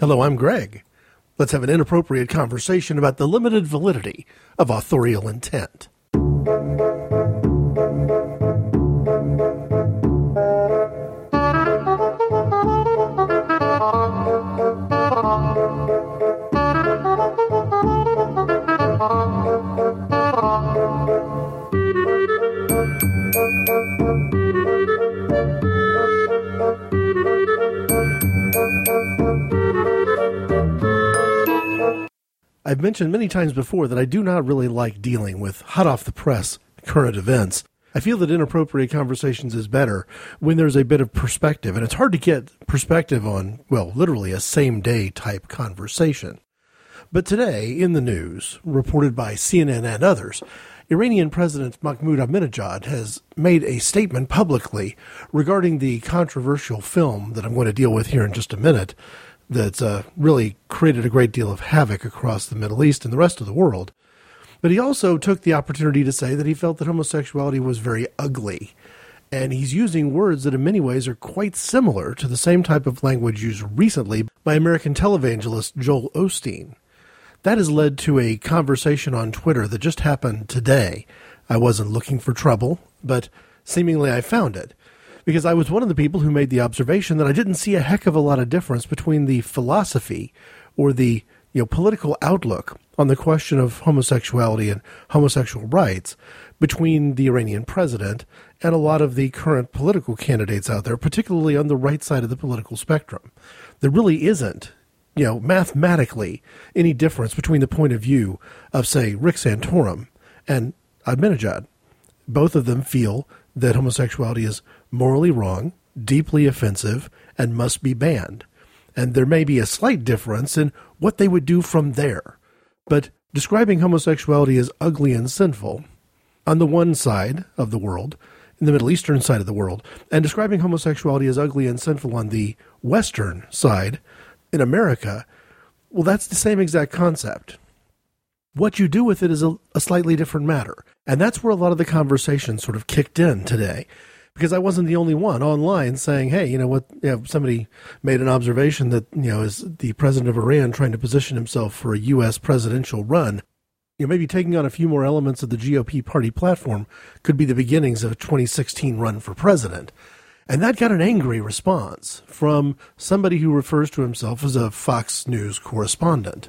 Hello, I'm Greg. Let's have an inappropriate conversation about the limited validity of authorial intent. I've mentioned many times before that I do not really like dealing with hot off the press current events. I feel that inappropriate conversations is better when there's a bit of perspective, and it's hard to get perspective on, well, literally a same day type conversation. But today, in the news, reported by CNN and others, Iranian President Mahmoud Ahmadinejad has made a statement publicly regarding the controversial film that I'm going to deal with here in just a minute that's uh, really created a great deal of havoc across the Middle East and the rest of the world. But he also took the opportunity to say that he felt that homosexuality was very ugly. And he's using words that in many ways are quite similar to the same type of language used recently by American televangelist Joel Osteen. That has led to a conversation on Twitter that just happened today. I wasn't looking for trouble, but seemingly I found it because I was one of the people who made the observation that I didn't see a heck of a lot of difference between the philosophy or the you know political outlook on the question of homosexuality and homosexual rights between the Iranian president and a lot of the current political candidates out there, particularly on the right side of the political spectrum. There really isn't, you know, mathematically any difference between the point of view of, say, Rick Santorum and Ahmadinejad. Both of them feel that homosexuality is morally wrong, deeply offensive, and must be banned. And there may be a slight difference in what they would do from there. But describing homosexuality as ugly and sinful on the one side of the world, in the Middle Eastern side of the world, and describing homosexuality as ugly and sinful on the Western side, in America, well, that's the same exact concept. What you do with it is a, a, slightly different matter. And that's where a lot of the conversation sort of kicked in today because I wasn't the only one online saying, "Hey, you know what? You know, somebody made an observation that you know is the president of Iran trying to position himself for a U.S. presidential run. You know, maybe taking on a few more elements of the GOP party platform could be the beginnings of a 2016 run for president." And that got an angry response from somebody who refers to himself as a Fox News correspondent.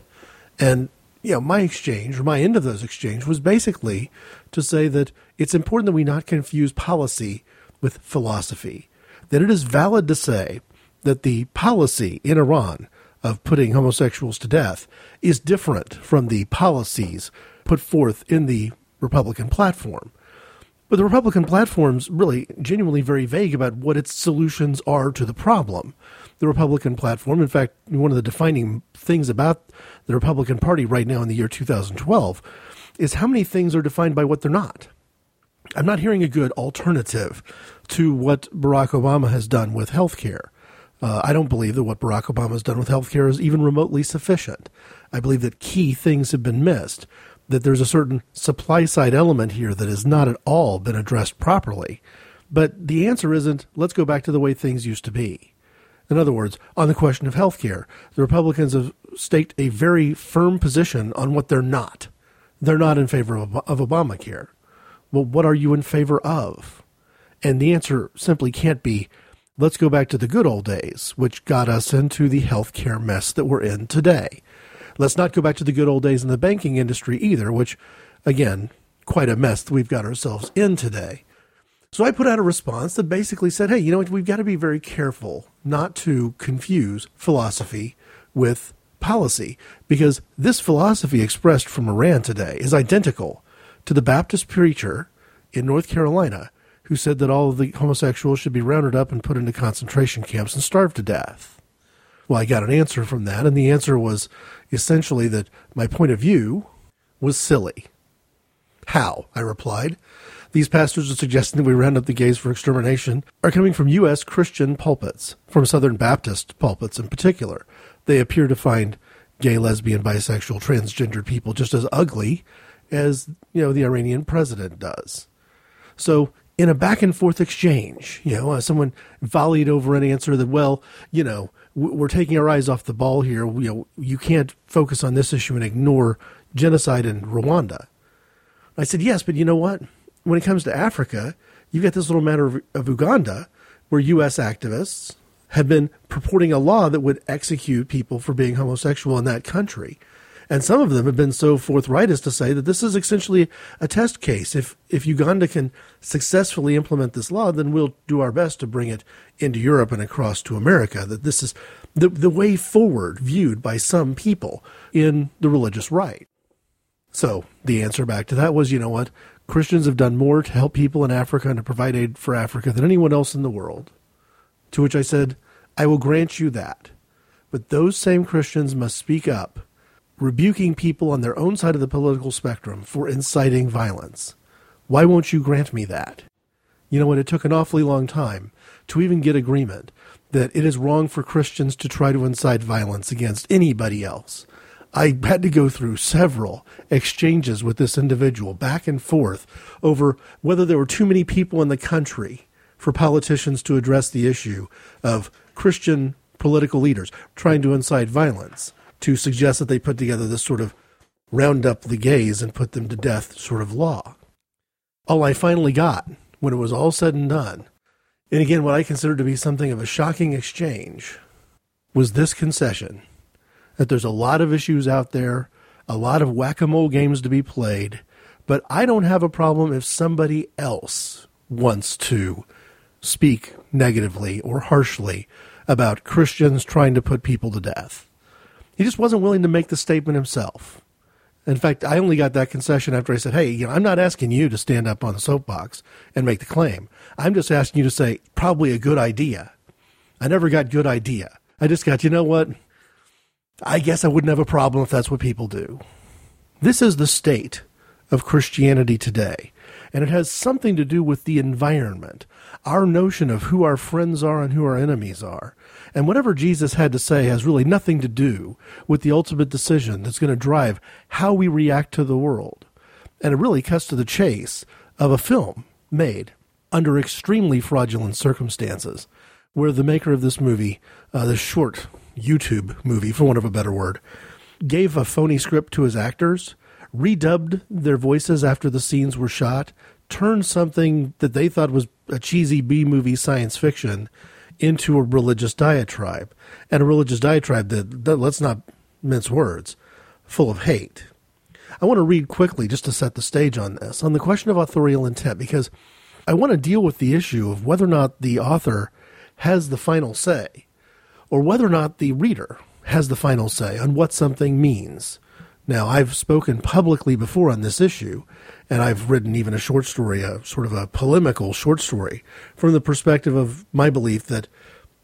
And you know, my exchange or my end of those exchange was basically to say that it's important that we not confuse policy with philosophy. That it is valid to say that the policy in Iran of putting homosexuals to death is different from the policies put forth in the Republican platform. But the Republican platform's really genuinely very vague about what its solutions are to the problem. The Republican platform, in fact, one of the defining things about the Republican Party right now in the year 2012 is how many things are defined by what they're not. I'm not hearing a good alternative to what Barack Obama has done with health care. Uh, I don't believe that what Barack Obama has done with health care is even remotely sufficient. I believe that key things have been missed, that there's a certain supply side element here that has not at all been addressed properly. But the answer isn't, let's go back to the way things used to be. In other words, on the question of health care, the Republicans have staked a very firm position on what they're not. They're not in favor of, of Obamacare. Well, what are you in favor of? And the answer simply can't be, let's go back to the good old days, which got us into the healthcare mess that we're in today. Let's not go back to the good old days in the banking industry either, which, again, quite a mess that we've got ourselves in today. So I put out a response that basically said, hey, you know what, we've got to be very careful not to confuse philosophy with policy, because this philosophy expressed from Iran today is identical to the Baptist preacher in North Carolina who said that all of the homosexuals should be rounded up and put into concentration camps and starved to death. Well, I got an answer from that, and the answer was essentially that my point of view was silly. How? I replied. These pastors are suggesting that we round up the gays for extermination are coming from U.S. Christian pulpits, from Southern Baptist pulpits in particular. They appear to find gay, lesbian, bisexual, transgender people just as ugly as you know the Iranian president does. So in a back and forth exchange, you know, uh, someone volleyed over an answer that, well, you know, we're taking our eyes off the ball here. You know, you can't focus on this issue and ignore genocide in Rwanda. I said, yes, but you know what? When it comes to Africa, you've got this little matter of, of Uganda where U.S. activists have been purporting a law that would execute people for being homosexual in that country. And some of them have been so forthright as to say that this is essentially a test case. If if Uganda can successfully implement this law, then we'll do our best to bring it into Europe and across to America. That this is the the way forward viewed by some people in the religious right. So the answer back to that was, you know what? Christians have done more to help people in Africa and to provide aid for Africa than anyone else in the world. To which I said, I will grant you that. But those same Christians must speak up, rebuking people on their own side of the political spectrum for inciting violence. Why won't you grant me that? You know what? It took an awfully long time to even get agreement that it is wrong for Christians to try to incite violence against anybody else. I had to go through several exchanges with this individual back and forth over whether there were too many people in the country for politicians to address the issue of Christian political leaders trying to incite violence, to suggest that they put together this sort of round up the gays and put them to death sort of law. All I finally got, when it was all said and done, and again, what I consider to be something of a shocking exchange, was this concession that there's a lot of issues out there, a lot of whack a mole games to be played, but I don't have a problem if somebody else wants to speak negatively or harshly about Christians trying to put people to death. He just wasn't willing to make the statement himself. In fact, I only got that concession after I said, hey, you know, I'm not asking you to stand up on the soapbox and make the claim. I'm just asking you to say, probably a good idea. I never got good idea. I just got, you know what? I guess I wouldn't have a problem if that's what people do. This is the state of Christianity today, and it has something to do with the environment, our notion of who our friends are and who our enemies are. And whatever Jesus had to say has really nothing to do with the ultimate decision that's going to drive how we react to the world. And it really cuts to the chase of a film made under extremely fraudulent circumstances, where the maker of this movie, uh, this short YouTube movie, for want of a better word, gave a phony script to his actors, redubbed their voices after the scenes were shot, turned something that they thought was a cheesy B movie science fiction into a religious diatribe. And a religious diatribe that, that, let's not mince words, full of hate. I want to read quickly just to set the stage on this, on the question of authorial intent, because I want to deal with the issue of whether or not the author has the final say or whether or not the reader has the final say on what something means. Now, I've spoken publicly before on this issue, and I've written even a short story, a sort of a polemical short story, from the perspective of my belief that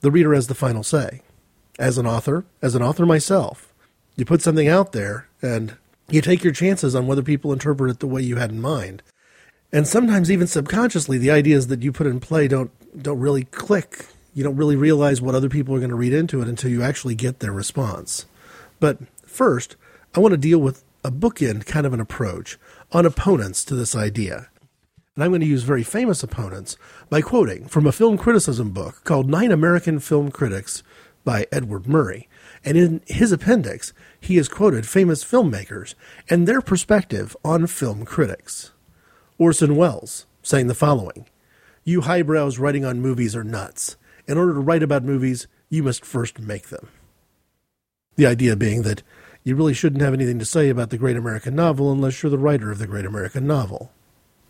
the reader has the final say. As an author, as an author myself, you put something out there and you take your chances on whether people interpret it the way you had in mind. And sometimes even subconsciously the ideas that you put in play don't don't really click you don't really realize what other people are going to read into it until you actually get their response. But first, I want to deal with a bookend kind of an approach on opponents to this idea. And I'm going to use very famous opponents by quoting from a film criticism book called Nine American Film Critics by Edward Murray. And in his appendix, he has quoted famous filmmakers and their perspective on film critics. Orson Welles saying the following You highbrows writing on movies are nuts in order to write about movies, you must first make them. The idea being that you really shouldn't have anything to say about the great American novel unless you're the writer of the great American novel.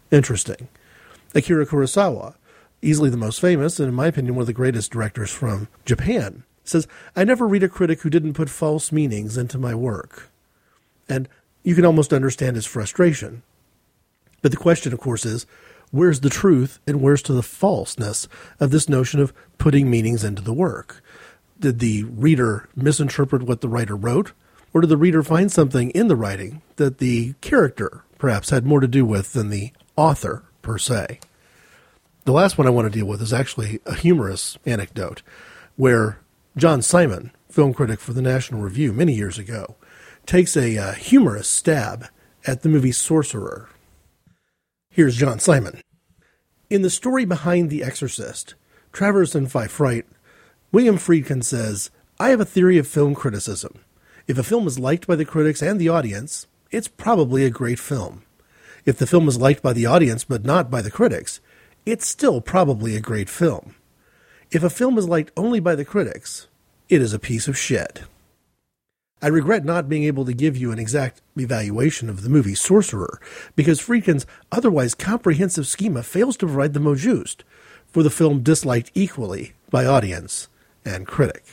Interesting. Akira Kurosawa, easily the most famous, and in my opinion, one of the greatest directors from Japan, says, I never read a critic who didn't put false meanings into my work. And you can almost understand his frustration. But the question, of course, is where's the truth and where's to the falseness of this notion of putting meanings into the work? Did the reader misinterpret what the writer wrote? Or did the reader find something in the writing that the character perhaps had more to do with than the author per se? The last one I want to deal with is actually a humorous anecdote where John Simon, film critic for the National Review many years ago, takes a uh, humorous stab at the movie Sorcerer Here's John Simon. In the story behind The Exorcist, Travers and Fife write, William Friedkin says, I have a theory of film criticism. If a film is liked by the critics and the audience, it's probably a great film. If the film is liked by the audience but not by the critics, it's still probably a great film. If a film is liked only by the critics, it is a piece of shit. I regret not being able to give you an exact evaluation of the movie Sorcerer, because Friedkin's otherwise comprehensive schema fails to provide the mot juste for the film disliked equally by audience and critic.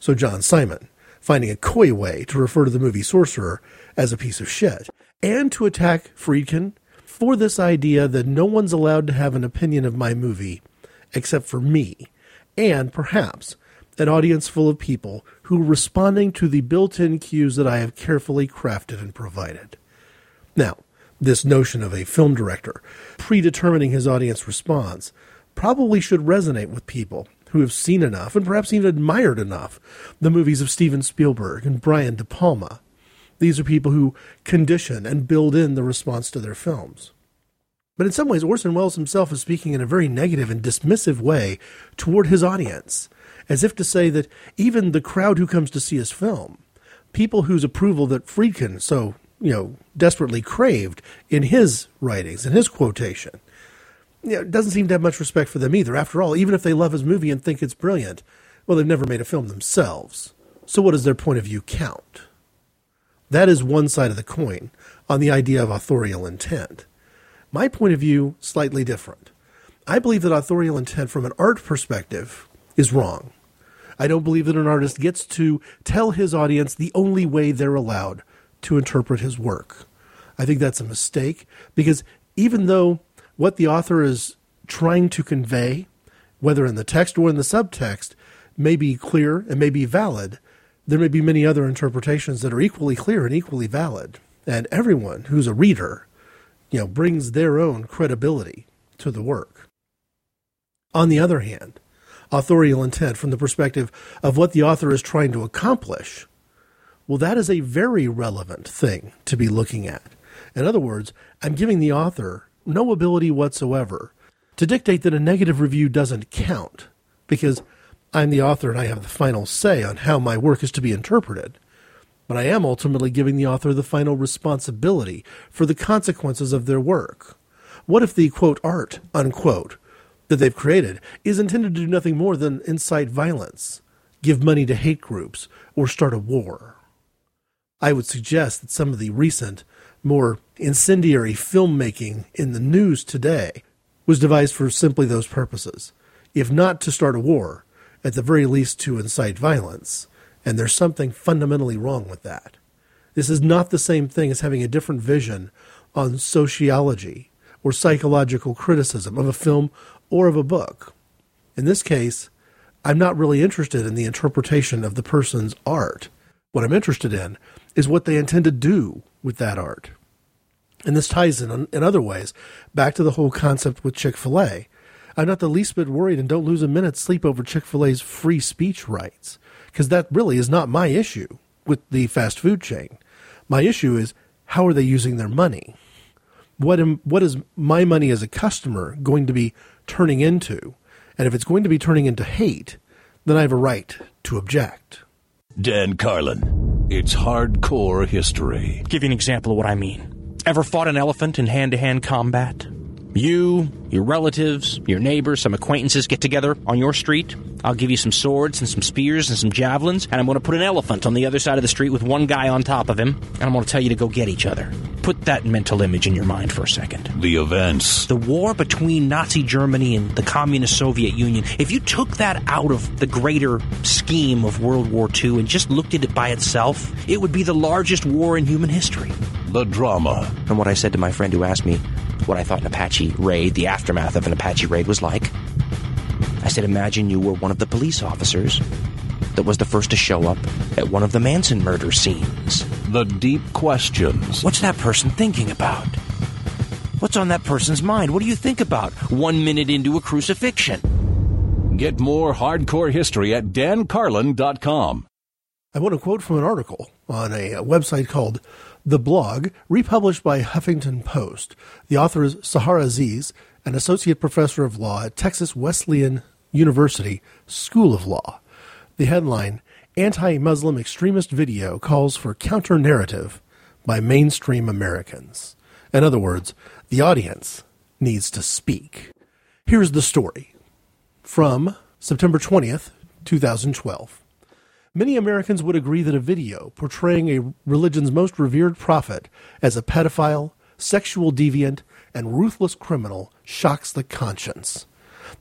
So John Simon, finding a coy way to refer to the movie Sorcerer as a piece of shit, and to attack Friedkin for this idea that no one's allowed to have an opinion of my movie except for me, and perhaps an audience full of people who are responding to the built in cues that I have carefully crafted and provided. Now, this notion of a film director predetermining his audience response probably should resonate with people who have seen enough and perhaps even admired enough the movies of Steven Spielberg and Brian De Palma these are people who condition and build in the response to their films. But in some ways, Orson Welles himself is speaking in a very negative and dismissive way toward his audience, as if to say that even the crowd who comes to see his film, people whose approval that Friedkin so, you know, desperately craved in his writings, in his quotation, you know, doesn't seem to have much respect for them either. After all, even if they love his movie and think it's brilliant, well, they've never made a film themselves. So what does their point of view count? That is one side of the coin on the idea of authorial intent. My point of view, slightly different. I believe that authorial intent from an art perspective is wrong. I don't believe that an artist gets to tell his audience the only way they're allowed to interpret his work. I think that's a mistake because even though what the author is trying to convey, whether in the text or in the subtext, may be clear and may be valid, there may be many other interpretations that are equally clear and equally valid. And everyone who's a reader, you know, brings their own credibility to the work. On the other hand, authorial intent from the perspective of what the author is trying to accomplish, well, that is a very relevant thing to be looking at. In other words, I'm giving the author no ability whatsoever to dictate that a negative review doesn't count, because I'm the author and I have the final say on how my work is to be interpreted. But I am ultimately giving the author the final responsibility for the consequences of their work. What if the quote art, unquote, that they've created is intended to do nothing more than incite violence, give money to hate groups, or start a war? I would suggest that some of the recent, more incendiary filmmaking in the news today was devised for simply those purposes, if not to start a war, at the very least to incite violence. And there's something fundamentally wrong with that. This is not the same thing as having a different vision on sociology or psychological criticism of a film or of a book. In this case, I'm not really interested in the interpretation of the person's art. What I'm interested in is what they intend to do with that art. And this ties in, in other ways, back to the whole concept with Chick fil A. I'm not the least bit worried and don't lose a minute's sleep over Chick fil A's free speech rights, because that really is not my issue with the fast food chain. My issue is how are they using their money? What, am, what is my money as a customer going to be turning into? And if it's going to be turning into hate, then I have a right to object. Dan Carlin. It's hardcore history. Give you an example of what I mean. Ever fought an elephant in hand to hand combat? You, your relatives, your neighbors, some acquaintances get together on your street. I'll give you some swords and some spears and some javelins, and I'm going to put an elephant on the other side of the street with one guy on top of him, and I'm going to tell you to go get each other. Put that mental image in your mind for a second. The events. The war between Nazi Germany and the Communist Soviet Union, if you took that out of the greater scheme of World War II and just looked at it by itself, it would be the largest war in human history. The drama. And what I said to my friend who asked me, what I thought an Apache raid, the aftermath of an Apache raid was like. I said, imagine you were one of the police officers that was the first to show up at one of the Manson murder scenes. The deep questions. What's that person thinking about? What's on that person's mind? What do you think about one minute into a crucifixion? Get more hardcore history at dancarlin.com. I want to quote from an article on a uh, website called the blog, republished by Huffington Post. The author is Sahar Aziz, an associate professor of law at Texas Wesleyan University School of Law. The headline anti Muslim extremist video calls for counter narrative by mainstream Americans. In other words, the audience needs to speak. Here's the story from September 20th, 2012. Many Americans would agree that a video portraying a religion's most revered prophet as a pedophile, sexual deviant, and ruthless criminal shocks the conscience.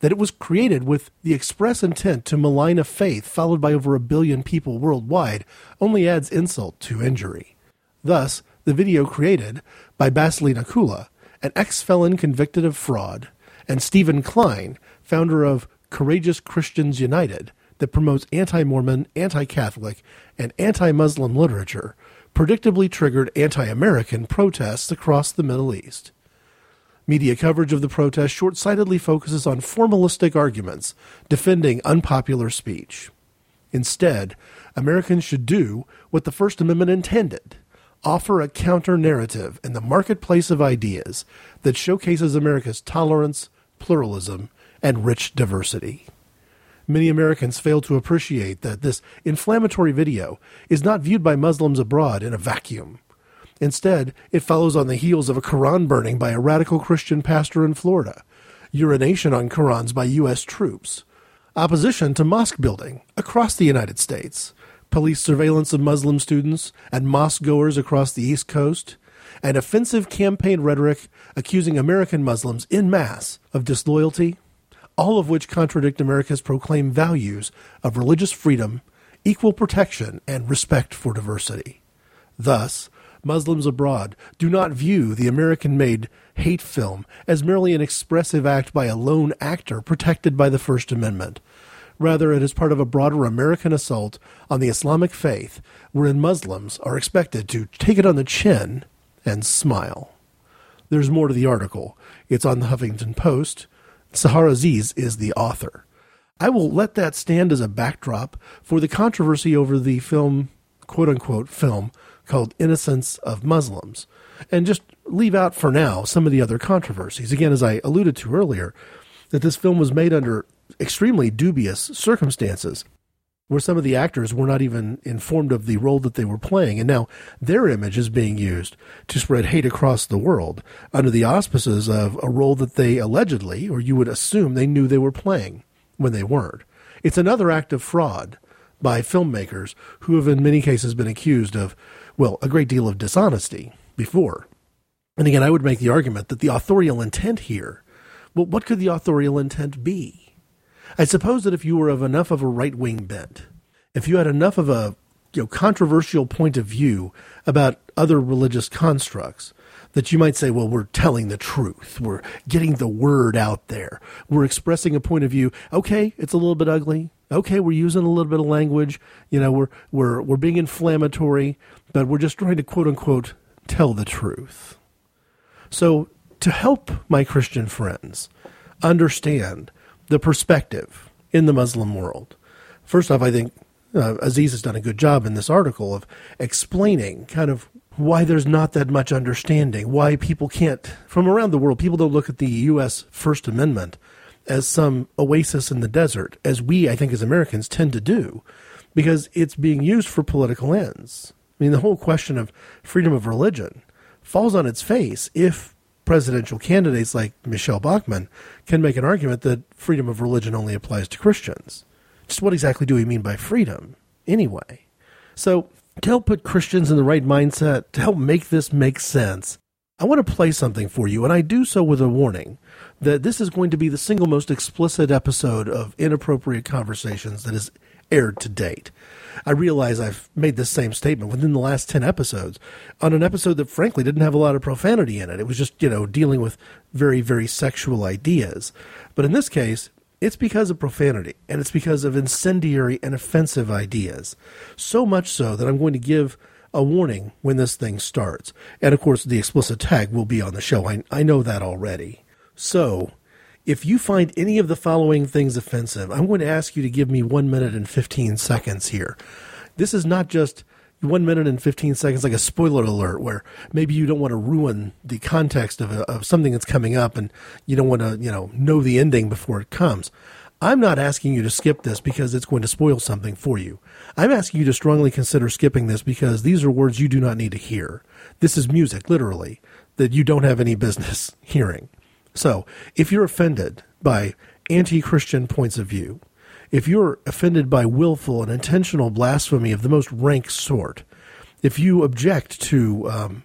That it was created with the express intent to malign a faith followed by over a billion people worldwide only adds insult to injury. Thus, the video created by Basseley Nakoula, an ex felon convicted of fraud, and Stephen Klein, founder of Courageous Christians United, that promotes anti Mormon, anti Catholic, and anti Muslim literature, predictably triggered anti American protests across the Middle East. Media coverage of the protest short sightedly focuses on formalistic arguments defending unpopular speech. Instead, Americans should do what the First Amendment intended offer a counter narrative in the marketplace of ideas that showcases America's tolerance, pluralism, and rich diversity. Many Americans fail to appreciate that this inflammatory video is not viewed by Muslims abroad in a vacuum. Instead, it follows on the heels of a Quran burning by a radical Christian pastor in Florida, urination on Qurans by U.S. troops, opposition to mosque building across the United States, police surveillance of Muslim students and mosque goers across the East Coast, and offensive campaign rhetoric accusing American Muslims in mass of disloyalty, all of which contradict America's proclaimed values of religious freedom, equal protection, and respect for diversity. Thus, Muslims abroad do not view the American made hate film as merely an expressive act by a lone actor protected by the First Amendment. Rather, it is part of a broader American assault on the Islamic faith, wherein Muslims are expected to take it on the chin and smile. There's more to the article. It's on the Huffington Post. Sahar Aziz is the author. I will let that stand as a backdrop for the controversy over the film, quote unquote, film called Innocence of Muslims, and just leave out for now some of the other controversies. Again, as I alluded to earlier, that this film was made under extremely dubious circumstances where some of the actors were not even informed of the role that they were playing. And now their image is being used to spread hate across the world under the auspices of a role that they allegedly, or you would assume they knew they were playing when they weren't. It's another act of fraud by filmmakers who have in many cases been accused of, well, a great deal of dishonesty before. And again, I would make the argument that the authorial intent here, well, what could the authorial intent be? I suppose that if you were of enough of a right wing bent, if you had enough of a you know, controversial point of view about other religious constructs, that you might say, well, we're telling the truth. We're getting the word out there. We're expressing a point of view. Okay, it's a little bit ugly. Okay, we're using a little bit of language. You know, we're we're we're being inflammatory, but we're just trying to quote unquote tell the truth. So, to help my Christian friends understand the perspective in the Muslim world. First off, I think uh, Aziz has done a good job in this article of explaining kind of why there's not that much understanding, why people can't, from around the world, people don't look at the U.S. First Amendment as some oasis in the desert, as we, I think, as Americans tend to do, because it's being used for political ends. I mean, the whole question of freedom of religion falls on its face if presidential candidates like Michele Bachmann can make an argument that freedom of religion only applies to Christians. Just what exactly do we mean by freedom, anyway? So, to help put Christians in the right mindset, to help make this make sense, I want to play something for you, and I do so with a warning that this is going to be the single most explicit episode of inappropriate conversations that is aired to date. I realize I've made this same statement within the last 10 episodes on an episode that frankly didn't have a lot of profanity in it. It was just, you know, dealing with very, very sexual ideas. But in this case, it's because of profanity and it's because of incendiary and offensive ideas. So much so that I'm going to give a warning when this thing starts. And of course, the explicit tag will be on the show. I, I know that already. So, if you find any of the following things offensive, I'm going to ask you to give me one minute and 15 seconds here. This is not just one minute and 15 seconds like a spoiler alert where maybe you don't want to ruin the context of, a, of something that's coming up and you don't want to you know know the ending before it comes I'm not asking you to skip this because it's going to spoil something for you. I'm asking you to strongly consider skipping this because these are words you do not need to hear. This is music, literally, that you don't have any business hearing. So, if you're offended by anti Christian points of view, if you're offended by willful and intentional blasphemy of the most rank sort, if you object to um,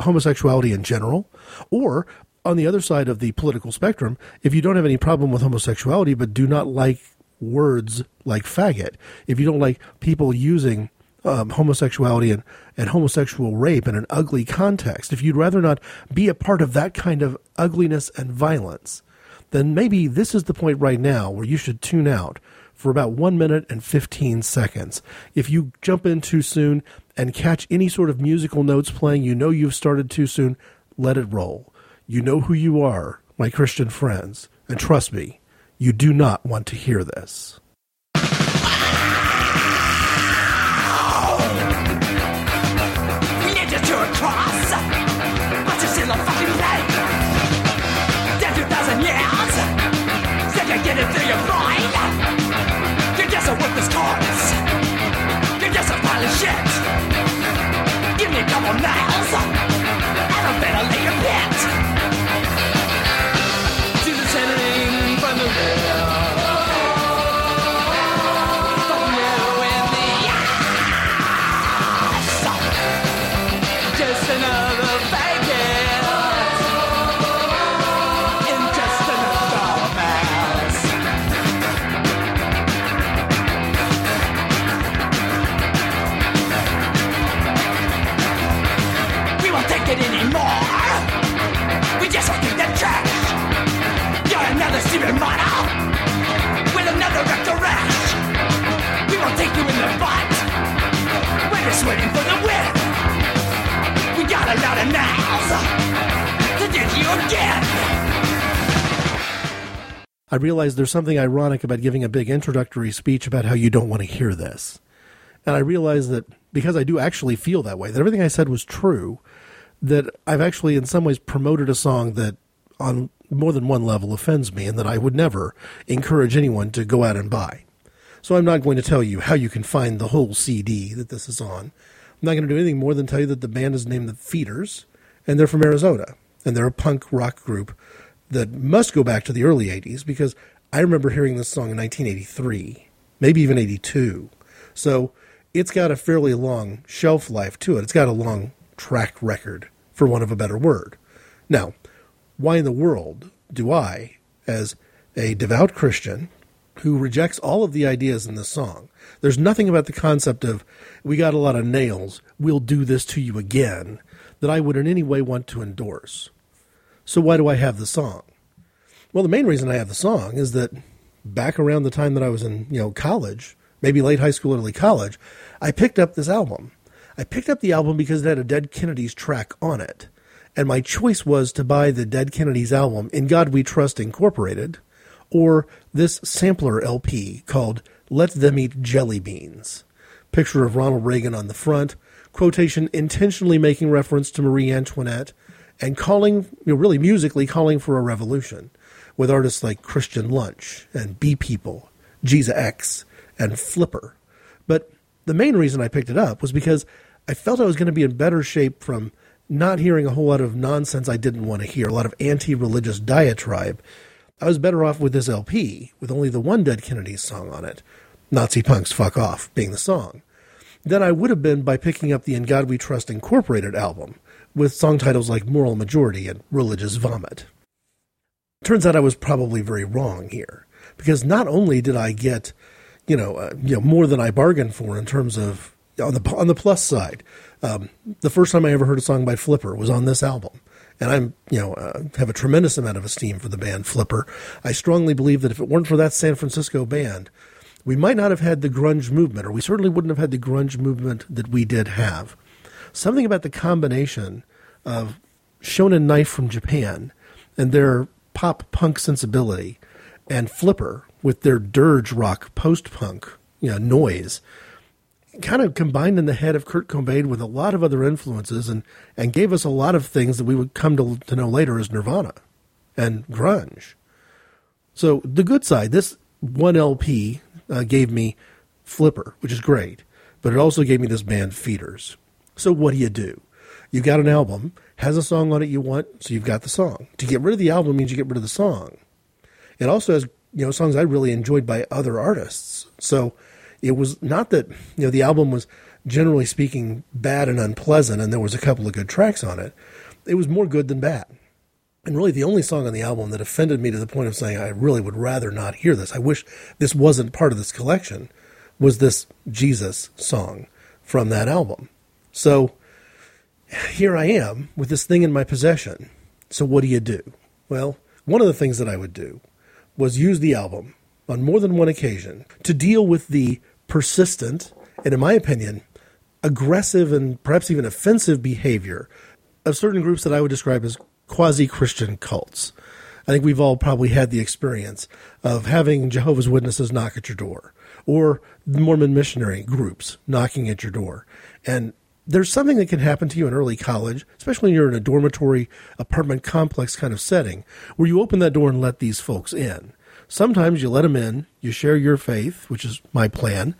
homosexuality in general, or on the other side of the political spectrum, if you don't have any problem with homosexuality but do not like words like faggot, if you don't like people using um, homosexuality and, and homosexual rape in an ugly context, if you'd rather not be a part of that kind of ugliness and violence, then maybe this is the point right now where you should tune out for about one minute and 15 seconds. If you jump in too soon and catch any sort of musical notes playing, you know you've started too soon, let it roll. You know who you are, my Christian friends, and trust me, you do not want to hear this. I realize there's something ironic about giving a big introductory speech about how you don't want to hear this. And I realize that because I do actually feel that way, that everything I said was true, that I've actually in some ways promoted a song that on more than one level offends me and that I would never encourage anyone to go out and buy. So I'm not going to tell you how you can find the whole CD that this is on. I'm not going to do anything more than tell you that the band is named the Feederz, and they're from Arizona, and they're a punk rock group that must go back to the early 80s because I remember hearing this song in 1983, maybe even 82. So it's got a fairly long shelf life to it. It's got a long track record, for want of a better word. Now, why in the world do I, as a devout Christian who rejects all of the ideas in this song. There's nothing about the concept of, we got a lot of nails, we'll do this to you again, that I would in any way want to endorse. So why do I have the song? Well, the main reason I have the song is that back around the time that I was in, you know, college, maybe late high school, early college, I picked up this album. I picked up the album because it had a Dead Kennedys track on it. And my choice was to buy the Dead Kennedys album, In God We Trust Incorporated, or this sampler LP called Let Them Eat Jelly Beans. Picture of Ronald Reagan on the front, quotation intentionally making reference to Marie Antoinette, and calling, you know, really musically calling for a revolution, with artists like Christian Lunch and Bee People, Geza X, and Flipper. But the main reason I picked it up was because I felt I was going to be in better shape from not hearing a whole lot of nonsense I didn't want to hear, a lot of anti religious diatribe, I was better off with this LP, with only the one Dead Kennedys song on it, Nazi Punks Fuck Off being the song, than I would have been by picking up the In God We Trust Incorporated album, with song titles like Moral Majority and Religious Vomit. Turns out I was probably very wrong here, because not only did I get, you know, uh, you know more than I bargained for in terms of on the on the plus side. Um, the first time I ever heard a song by Flipper was on this album and I'm, you know, uh, have a tremendous amount of esteem for the band Flipper. I strongly believe that if it weren't for that San Francisco band, we might not have had the grunge movement, or we certainly wouldn't have had the grunge movement that we did have. Something about the combination of Shonen Knife from Japan and their pop punk sensibility, and Flipper with their dirge rock post punk, you know, noise kind of combined in the head of Kurt Cobain with a lot of other influences and, and gave us a lot of things that we would come to, to know later as Nirvana and grunge. So the good side, this one LP uh, gave me Flipper, which is great, but it also gave me this band Feederz. So what do you do? You got an album, has a song on it you want, so you've got the song. To get rid of the album means you get rid of the song. It also has you know songs I really enjoyed by other artists. So it was not that you know the album was generally speaking bad and unpleasant, and there was a couple of good tracks on it. It was more good than bad. And really, the only song on the album that offended me to the point of saying I really would rather not hear this. I wish this wasn't part of this collection. Was this Jesus song from that album? So here I am with this thing in my possession. So what do you do? Well, one of the things that I would do was use the album on more than one occasion to deal with the persistent and, in my opinion, aggressive and perhaps even offensive behavior of certain groups that I would describe as quasi Christian cults. I think we've all probably had the experience of having Jehovah's Witnesses knock at your door or Mormon missionary groups knocking at your door. And there's something that can happen to you in early college, especially when you're in a dormitory apartment complex kind of setting, where you open that door and let these folks in. Sometimes you let them in, you share your faith, which is my plan.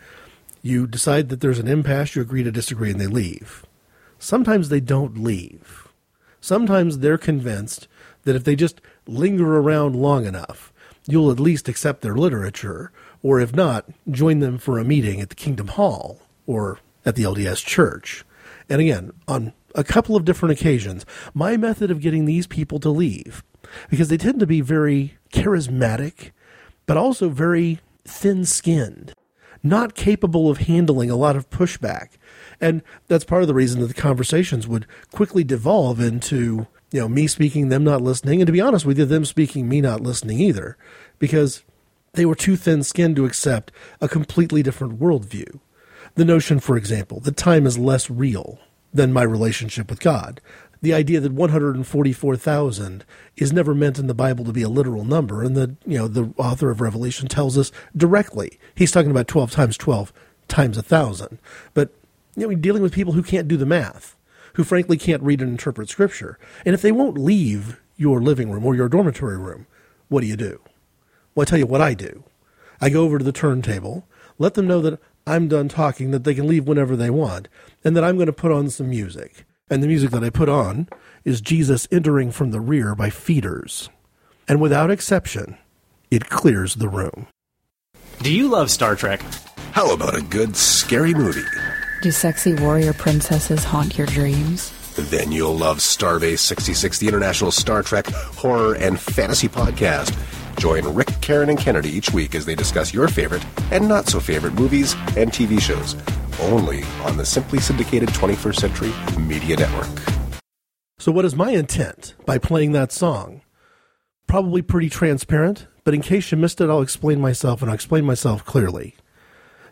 You decide that there's an impasse, you agree to disagree, and they leave. Sometimes they don't leave. Sometimes they're convinced that if they just linger around long enough, you'll at least accept their literature, or if not, join them for a meeting at the Kingdom Hall or at the LDS Church. And again, on a couple of different occasions, my method of getting these people to leave, because they tend to be very charismatic, but also very thin skinned, not capable of handling a lot of pushback. And that's part of the reason that the conversations would quickly devolve into, you know, me speaking, them not listening, and to be honest with you, them speaking, me not listening either, because they were too thin skinned to accept a completely different worldview. The notion, for example, that time is less real than my relationship with God. The idea that 144,000 is never meant in the Bible to be a literal number, and that, you know, the author of Revelation tells us directly. He's talking about 12 times 12 times a thousand. But, you know, dealing with people who can't do the math, who frankly can't read and interpret Scripture. And if they won't leave your living room or your dormitory room, what do you do? Well, I tell you what I do. I go over to the turntable, let them know that I'm done talking, that they can leave whenever they want, and that I'm going to put on some music. And the music that I put on is Jesus Entering from the Rear by Feederz. And without exception, it clears the room. Do you love Star Trek? How about a good scary movie? Do sexy warrior princesses haunt your dreams? Then you'll love Starbase 66, the international Star Trek horror and fantasy podcast. Join Rick, Karen, and Kennedy each week as they discuss your favorite and not so favorite movies and TV shows, only on the Simply Syndicated 21st Century Media Network. So, what is my intent by playing that song? Probably pretty transparent, but in case you missed it, I'll explain myself and I'll explain myself clearly.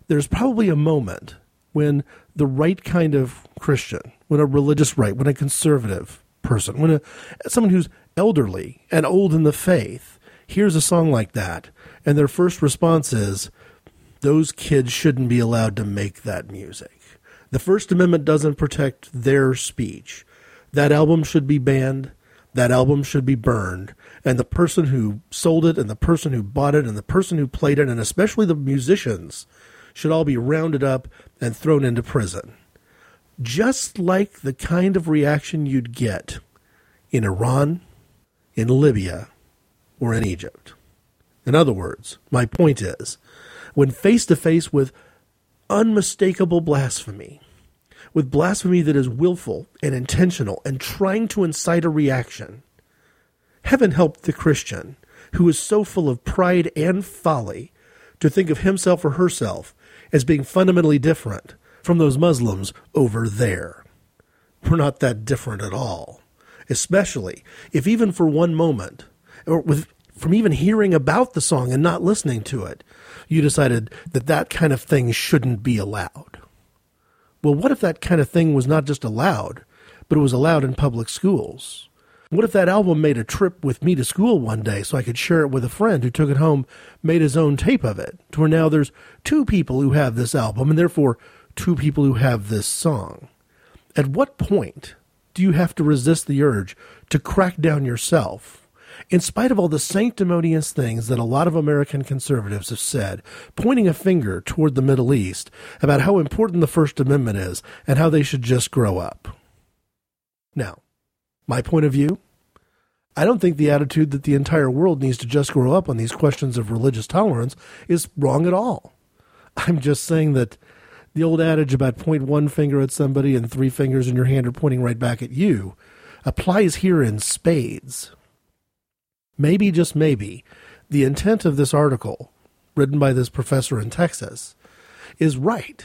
There's probably a moment when the right kind of Christian, when a religious right, when a conservative person, when a, someone who's elderly and old in the faith hears a song like that, and their first response is, those kids shouldn't be allowed to make that music. The First Amendment doesn't protect their speech. That album should be banned. That album should be burned. And the person who sold it, and the person who bought it, and the person who played it, and especially the musicians, should all be rounded up and thrown into prison. Just like the kind of reaction you'd get in Iran, in Libya, or in Egypt. In other words, my point is, when face to face with unmistakable blasphemy, with blasphemy that is willful and intentional and trying to incite a reaction, heaven help the Christian who is so full of pride and folly to think of himself or herself as being fundamentally different from those Muslims over there. We're not that different at all, especially if even for one moment or with from even hearing about the song and not listening to it, you decided that that kind of thing shouldn't be allowed. Well, what if that kind of thing was not just allowed, but it was allowed in public schools? What if that album made a trip with me to school one day so I could share it with a friend who took it home, made his own tape of it, to where now there's two people who have this album and therefore two people who have this song? At what point do you have to resist the urge to crack down yourself in spite of all the sanctimonious things that a lot of American conservatives have said, pointing a finger toward the Middle East about how important the First Amendment is and how they should just grow up. Now, my point of view I don't think the attitude that the entire world needs to just grow up on these questions of religious tolerance is wrong at all. I'm just saying that the old adage about point one finger at somebody and three fingers in your hand are pointing right back at you applies here in spades. Maybe, just maybe, the intent of this article, written by this professor in Texas, is right.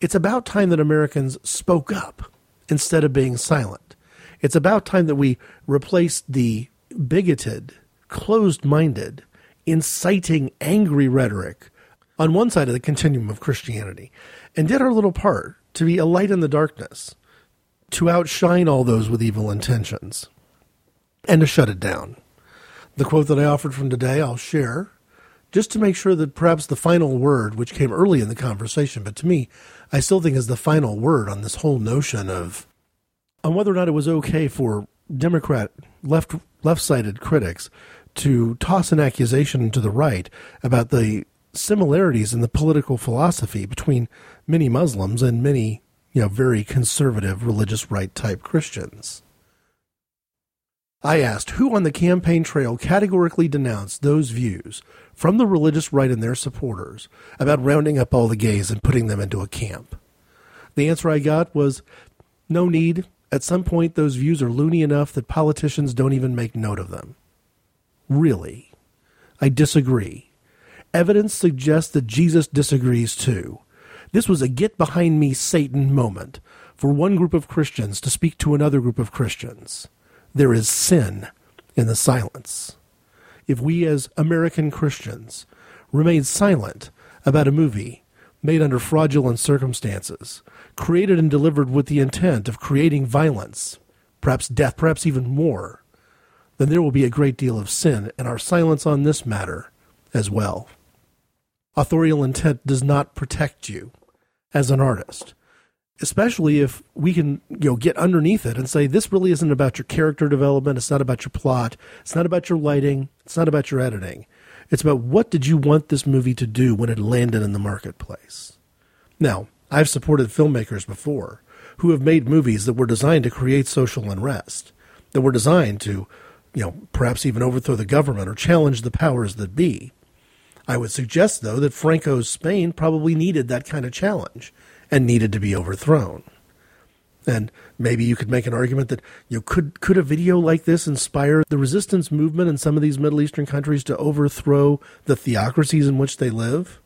It's about time that Americans spoke up instead of being silent. It's about time that we replaced the bigoted, closed minded, inciting, angry rhetoric on one side of the continuum of Christianity and did our little part to be a light in the darkness, to outshine all those with evil intentions, and to shut it down. The quote that I offered from today, I'll share, just to make sure that perhaps the final word, which came early in the conversation, but to me, I still think is the final word on this whole notion of on whether or not it was okay for Democrat left left-sided critics to toss an accusation to the right about the similarities in the political philosophy between many Muslims and many, you know, very conservative religious right type Christians. I asked who on the campaign trail categorically denounced those views from the religious right and their supporters about rounding up all the gays and putting them into a camp. The answer I got was no need. At some point, those views are loony enough that politicians don't even make note of them. Really? I disagree. Evidence suggests that Jesus disagrees too. This was a get behind me Satan moment for one group of Christians to speak to another group of Christians. There is sin in the silence. If we as American Christians remain silent about a movie made under fraudulent circumstances, created and delivered with the intent of creating violence, perhaps death, perhaps even more, then there will be a great deal of sin in our silence on this matter as well. Authorial intent does not protect you as an artist, especially if we can you know get underneath it and say this really isn't about your character development, it's not about your plot, it's not about your lighting, it's not about your editing. It's about what did you want this movie to do when it landed in the marketplace. Now, I've supported filmmakers before who have made movies that were designed to create social unrest, that were designed to, you know, perhaps even overthrow the government or challenge the powers that be. I would suggest, though, that Franco's Spain probably needed that kind of challenge and needed to be overthrown. And maybe you could make an argument that you know, could could a video like this inspire the resistance movement in some of these Middle Eastern countries to overthrow the theocracies in which they live?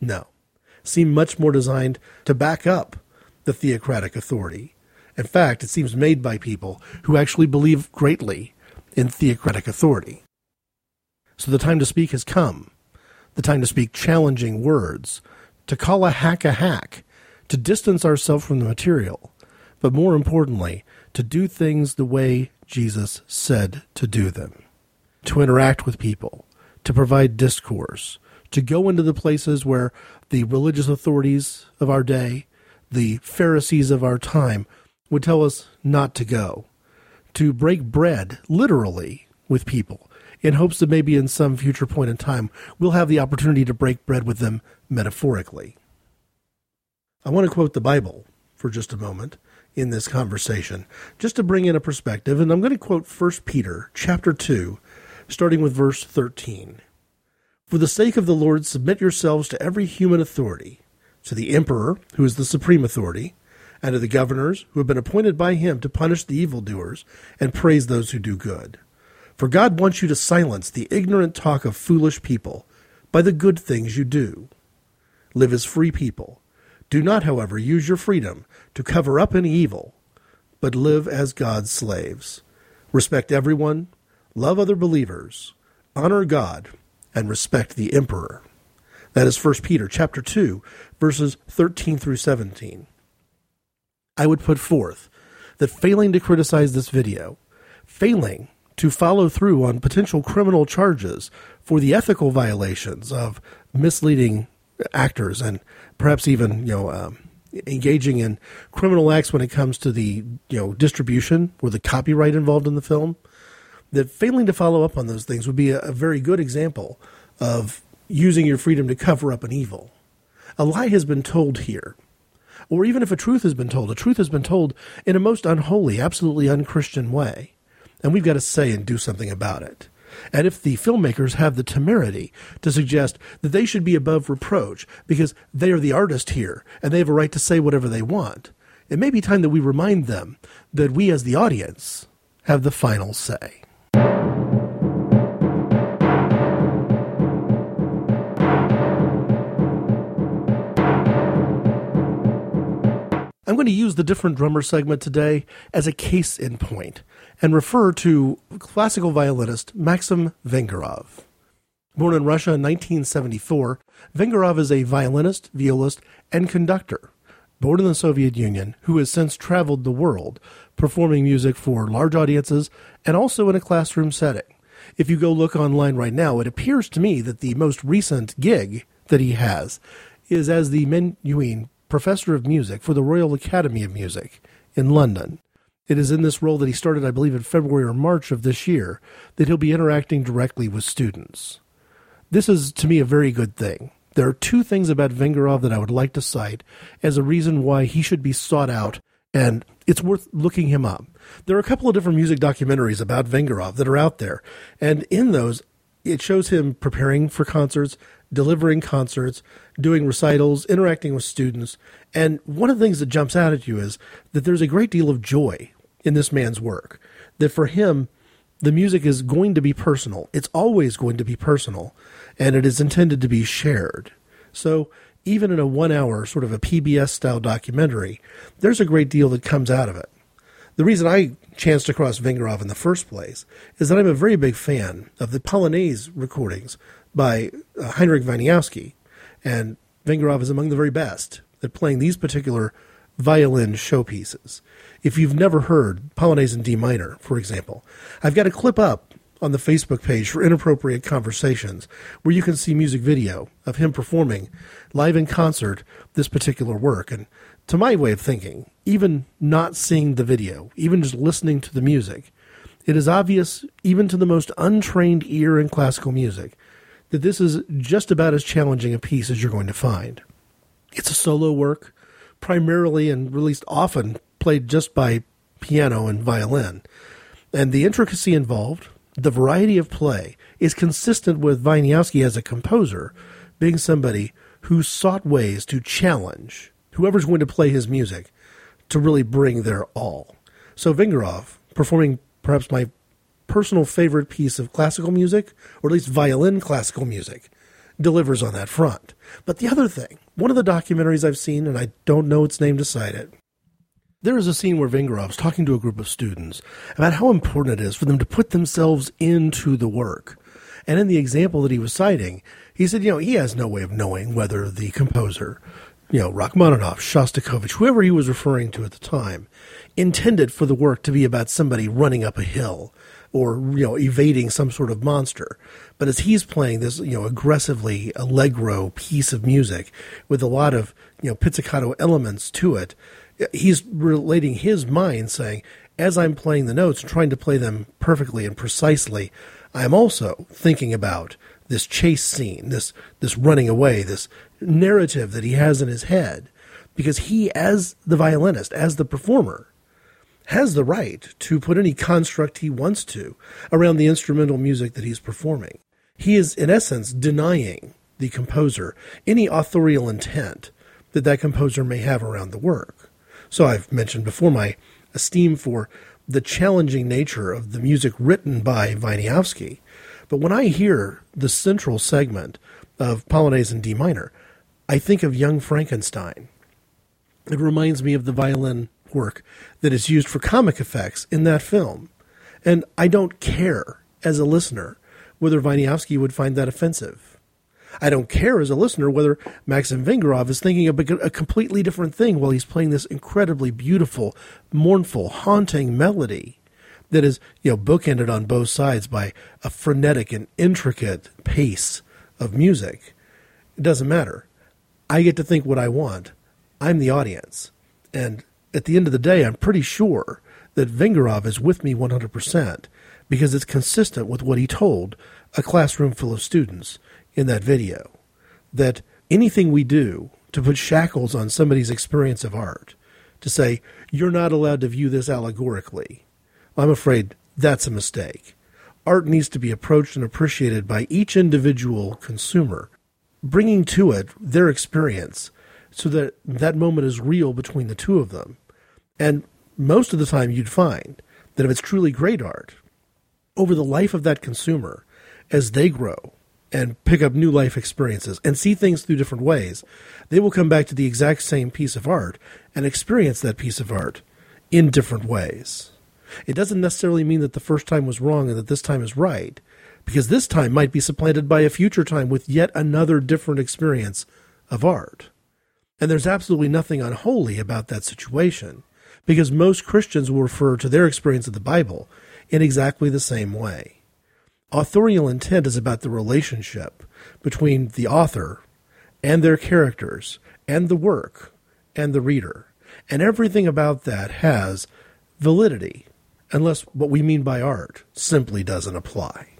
No. Seem much more designed to back up the theocratic authority. In fact, it seems made by people who actually believe greatly in theocratic authority. So the time to speak has come the time to speak challenging words, to call a hack a hack, to distance ourselves from the material, but more importantly, to do things the way Jesus said to do them, to interact with people, to provide discourse, to go into the places where the religious authorities of our day, the Pharisees of our time, would tell us not to go, to break bread literally with people, in hopes that maybe in some future point in time we'll have the opportunity to break bread with them metaphorically. I want to quote the Bible for just a moment in this conversation, just to bring in a perspective, and I'm going to quote 1 Peter chapter 2, starting with verse 13. For the sake of the Lord, submit yourselves to every human authority, to the emperor, who is the supreme authority, and to the governors, who have been appointed by him to punish the evildoers and praise those who do good. For God wants you to silence the ignorant talk of foolish people by the good things you do. Live as free people. Do not, however, use your freedom to cover up any evil, but live as God's slaves. Respect everyone, love other believers, honor God, and respect the emperor. That is 1 Peter chapter 2, verses 13 through 17. I would put forth that failing to criticize this video, failing to follow through on potential criminal charges for the ethical violations of misleading actors and perhaps even you know um, engaging in criminal acts when it comes to the you know distribution or the copyright involved in the film that failing to follow up on those things would be a, a very good example of using your freedom to cover up an evil. A lie has been told here. Or even if a truth has been told, a truth has been told in a most unholy, absolutely unchristian way. And we've got to say and do something about it. And if the filmmakers have the temerity to suggest that they should be above reproach because they are the artist here and they have a right to say whatever they want, it may be time that we remind them that we as the audience have the final say. I'm going to use the different drummer segment today as a case in point and refer to classical violinist Maxim Vengerov. Born in Russia in 1974, Vengerov is a violinist, violist, and conductor. Born in the Soviet Union, who has since traveled the world performing music for large audiences and also in a classroom setting. If you go look online right now, it appears to me that the most recent gig that he has is as the Menuhin Professor of Music for the Royal Academy of Music in London. It is in this role that he started, I believe, in February or March of this year, that he'll be interacting directly with students. This is, to me, a very good thing. There are two things about Vengerov that I would like to cite as a reason why he should be sought out, and it's worth looking him up. There are a couple of different music documentaries about Vengerov that are out there, and in those, it shows him preparing for concerts, delivering concerts, doing recitals, interacting with students. And one of the things that jumps out at you is that there's a great deal of joy in this man's work. That for him, the music is going to be personal. It's always going to be personal, and it is intended to be shared. So even in a one hour, sort of a PBS style documentary, there's a great deal that comes out of it. The reason I chanced across Vengerov in the first place is that I'm a very big fan of the Polonaise recordings by uh, Heinrich Wieniawski, and Vengerov is among the very best at playing these particular violin showpieces. If you've never heard Polonaise in D minor, for example, I've got a clip up on the Facebook page for Inappropriate Conversations where you can see music video of him performing live in concert this particular work. And to my way of thinking, even not seeing the video, even just listening to the music, it is obvious, even to the most untrained ear in classical music, that this is just about as challenging a piece as you're going to find. It's a solo work, primarily and released often played just by piano and violin. And the intricacy involved, the variety of play, is consistent with Wieniawski as a composer being somebody who sought ways to challenge whoever's going to play his music to really bring their all. So Vengerov, performing perhaps my personal favorite piece of classical music, or at least violin classical music, delivers on that front. But the other thing, one of the documentaries I've seen, and I don't know its name to cite it, there is a scene where Vengerov's talking to a group of students about how important it is for them to put themselves into the work. And in the example that he was citing, he said, you know, he has no way of knowing whether the composer, you know, Rachmaninoff, Shostakovich, whoever he was referring to at the time, intended for the work to be about somebody running up a hill or you know evading some sort of monster. But as he's playing this you know aggressively allegro piece of music with a lot of you know pizzicato elements to it, he's relating his mind, saying, as I'm playing the notes trying to play them perfectly and precisely, I'm also thinking about this chase scene, this this running away, this narrative that he has in his head, because he, as the violinist, as the performer, has the right to put any construct he wants to around the instrumental music that he's performing. He is, in essence, denying the composer any authorial intent that that composer may have around the work. So I've mentioned before my esteem for the challenging nature of the music written by Wieniawski. But when I hear the central segment of Polonaise in D minor, I think of Young Frankenstein. It reminds me of the violin work that is used for comic effects in that film. And I don't care as a listener whether Wieniawski would find that offensive. I don't care as a listener whether Maxim Vengerov is thinking of a completely different thing while he's playing this incredibly beautiful, mournful, haunting melody that is, you know, bookended on both sides by a frenetic and intricate pace of music. It doesn't matter. I get to think what I want. I'm the audience. And at the end of the day, I'm pretty sure that Vengerov is with me 100% because it's consistent with what he told a classroom full of students in that video. That anything we do to put shackles on somebody's experience of art, to say, you're not allowed to view this allegorically, I'm afraid that's a mistake. Art needs to be approached and appreciated by each individual consumer, bringing to it their experience so that that moment is real between the two of them. And most of the time, you'd find that if it's truly great art, over the life of that consumer, as they grow and pick up new life experiences and see things through different ways, they will come back to the exact same piece of art and experience that piece of art in different ways. It doesn't necessarily mean that the first time was wrong and that this time is right, because this time might be supplanted by a future time with yet another different experience of art. And there's absolutely nothing unholy about that situation, because most Christians will refer to their experience of the Bible in exactly the same way. Authorial intent is about the relationship between the author and their characters and the work and the reader. And everything about that has validity, unless what we mean by art simply doesn't apply.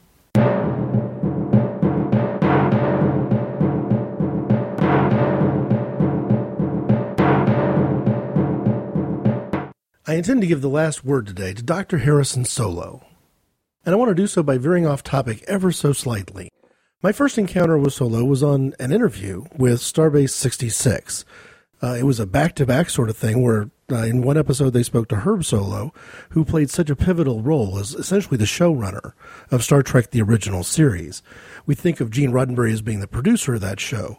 I intend to give the last word today to Dr. Harrison Solow, and I want to do so by veering off topic ever so slightly. My first encounter with Solow was on an interview with Starbase 66. Uh, it was a back to back sort of thing where uh, in one episode they spoke to Herb Solow, who played such a pivotal role as essentially the showrunner of Star Trek the original series. We think of Gene Roddenberry as being the producer of that show,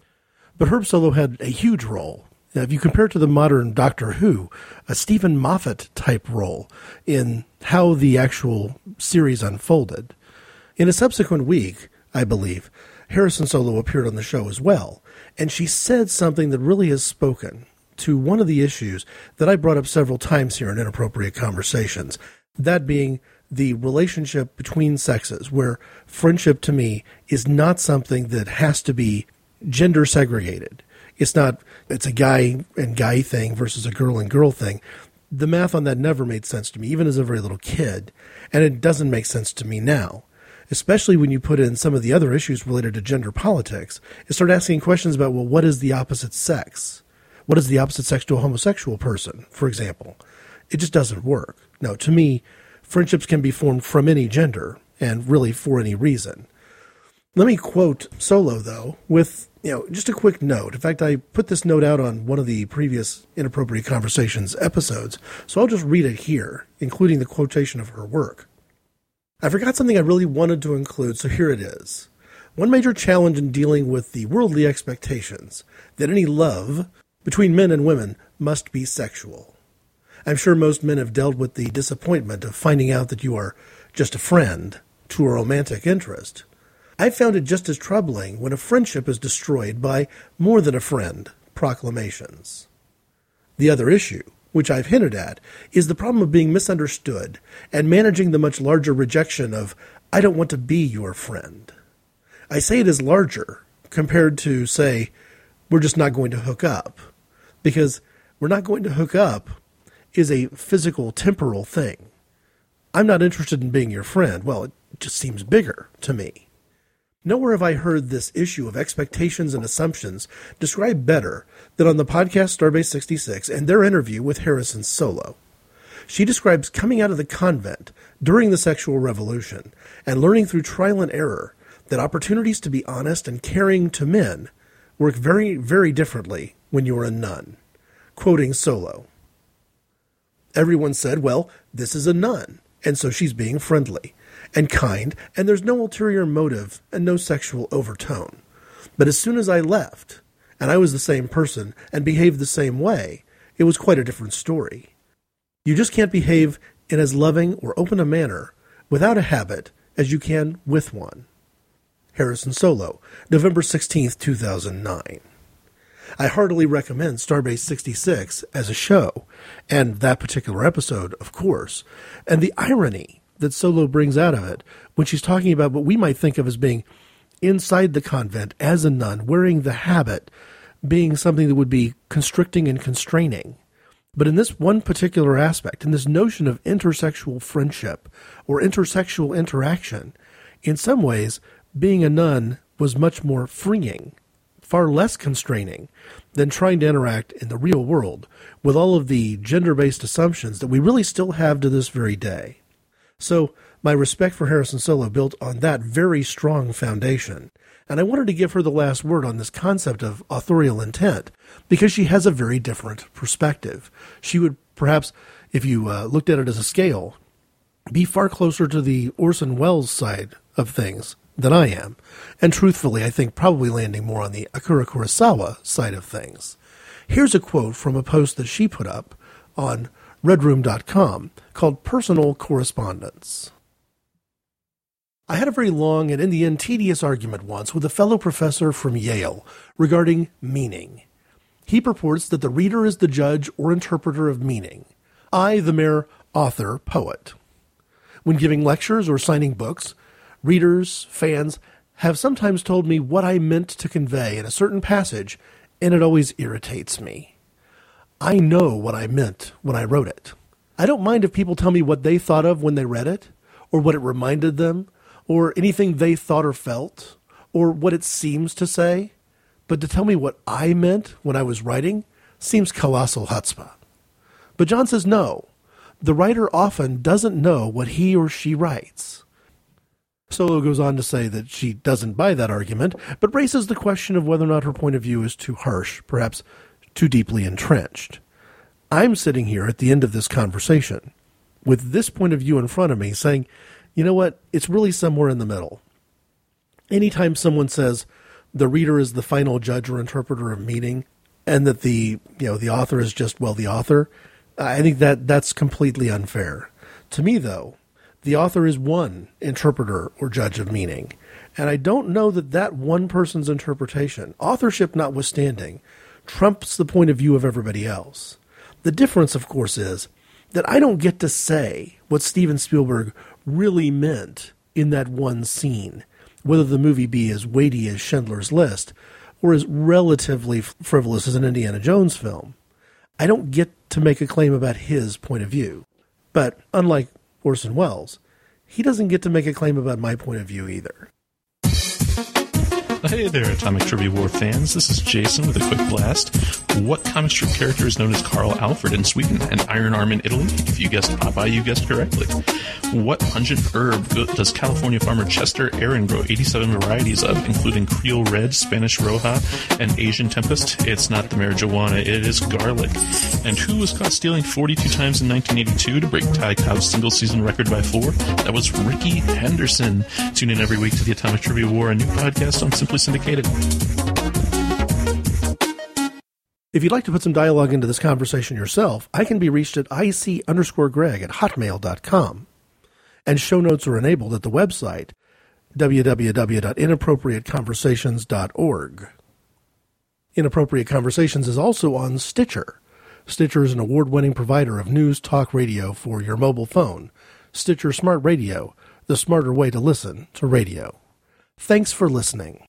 but Herb Solow had a huge role now, if you compare it to the modern Doctor Who, a Steven Moffat type role in how the actual series unfolded. In a subsequent week, I believe, Harrison Solow appeared on the show as well, and she said something that really has spoken to one of the issues that I brought up several times here in Inappropriate Conversations, that being the relationship between sexes, where friendship to me is not something that has to be gender segregated. It's not it's a guy and guy thing versus a girl and girl thing. The math on that never made sense to me, even as a very little kid, and it doesn't make sense to me now. Especially when you put in some of the other issues related to gender politics, and start asking questions about, well, what is the opposite sex? What is the opposite sex to a homosexual person, for example? It just doesn't work. No, to me, friendships can be formed from any gender and really for any reason. Let me quote Solow, though, with you know, just a quick note. In fact, I put this note out on one of the previous Inappropriate Conversations episodes, so I'll just read it here, including the quotation of her work. I forgot something I really wanted to include, so here it is. One major challenge in dealing with the worldly expectations that any love between men and women must be sexual. I'm sure most men have dealt with the disappointment of finding out that you are just a friend to a romantic interest I found it just as troubling when a friendship is destroyed by more than a friend proclamations. The other issue, which I've hinted at, is the problem of being misunderstood and managing the much larger rejection of, I don't want to be your friend. I say it is larger compared to, say, we're just not going to hook up. Because we're not going to hook up is a physical, temporal thing. I'm not interested in being your friend. Well, it just seems bigger to me. Nowhere have I heard this issue of expectations and assumptions described better than on the podcast Starbase 66 and their interview with Harrison Solow. She describes coming out of the convent during the sexual revolution and learning through trial and error that opportunities to be honest and caring to men work very, very differently when you are a nun. Quoting Solow. Everyone said, well, this is a nun, and so she's being friendly and kind, and there's no ulterior motive and no sexual overtone. But as soon as I left, and I was the same person and behaved the same way, it was quite a different story. You just can't behave in as loving or open a manner without a habit as you can with one. Harrison Solow, November 16th, 2009. I heartily recommend Starbase 66 as a show, and that particular episode, of course, and the irony that Solow brings out of it when she's talking about what we might think of as being inside the convent as a nun, wearing the habit, being something that would be constricting and constraining. But in this one particular aspect, in this notion of intersexual friendship or intersexual interaction, in some ways, being a nun was much more freeing, far less constraining than trying to interact in the real world with all of the gender based assumptions that we really still have to this very day. So, my respect for Harrison Solow built on that very strong foundation. And I wanted to give her the last word on this concept of authorial intent because she has a very different perspective. She would perhaps, if you uh, looked at it as a scale, be far closer to the Orson Welles side of things than I am. And truthfully, I think probably landing more on the Akira Kurosawa side of things. Here's a quote from a post that she put up on redroom.com called Personal Correspondence. I had a very long and in the end tedious argument once with a fellow professor from Yale regarding meaning. He purports that the reader is the judge or interpreter of meaning. I, the mere author, poet. When giving lectures or signing books, readers, fans, have sometimes told me what I meant to convey in a certain passage, and it always irritates me. I know what I meant when I wrote it. I don't mind if people tell me what they thought of when they read it, or what it reminded them, or anything they thought or felt, or what it seems to say. But to tell me what I meant when I was writing seems colossal chutzpah. But John says no. The writer often doesn't know what he or she writes. Solow goes on to say that she doesn't buy that argument, but raises the question of whether or not her point of view is too harsh, perhaps too deeply entrenched. I'm sitting here at the end of this conversation with this point of view in front of me saying, you know what? It's really somewhere in the middle. Anytime someone says the reader is the final judge or interpreter of meaning and that the, you know, the author is just, well, the author, I think that that's completely unfair. To me, though, the author is one interpreter or judge of meaning. And I don't know that that one person's interpretation, authorship notwithstanding, trumps the point of view of everybody else. The difference, of course, is that I don't get to say what Steven Spielberg really meant in that one scene, whether the movie be as weighty as Schindler's List or as relatively frivolous as an Indiana Jones film. I don't get to make a claim about his point of view. But unlike Orson Welles, he doesn't get to make a claim about my point of view either. Hey there, Atomic Trivia War fans. This is Jason with a quick blast. What comic strip character is known as Carl Alfred in Sweden and Iron Arm in Italy? If you guessed Popeye, you guessed correctly. What pungent herb does California farmer Chester Aaron grow 87 varieties of, including Creole Red, Spanish Roja, and Asian Tempest? It's not the marijuana, it is garlic. And who was caught stealing 42 times in 1982 to break Ty Cobb's single season record by four? That was Rickey Henderson. Tune in every week to the Atomic Trivia War, a new podcast on Simply Syndicated. If you'd like to put some dialogue into this conversation yourself, I can be reached at ic underscore greg at hotmail.com. And show notes are enabled at the website www.inappropriateconversations.org. Inappropriate Conversations is also on Stitcher. Stitcher is an award winning provider of news talk radio for your mobile phone. Stitcher Smart Radio, the smarter way to listen to radio. Thanks for listening.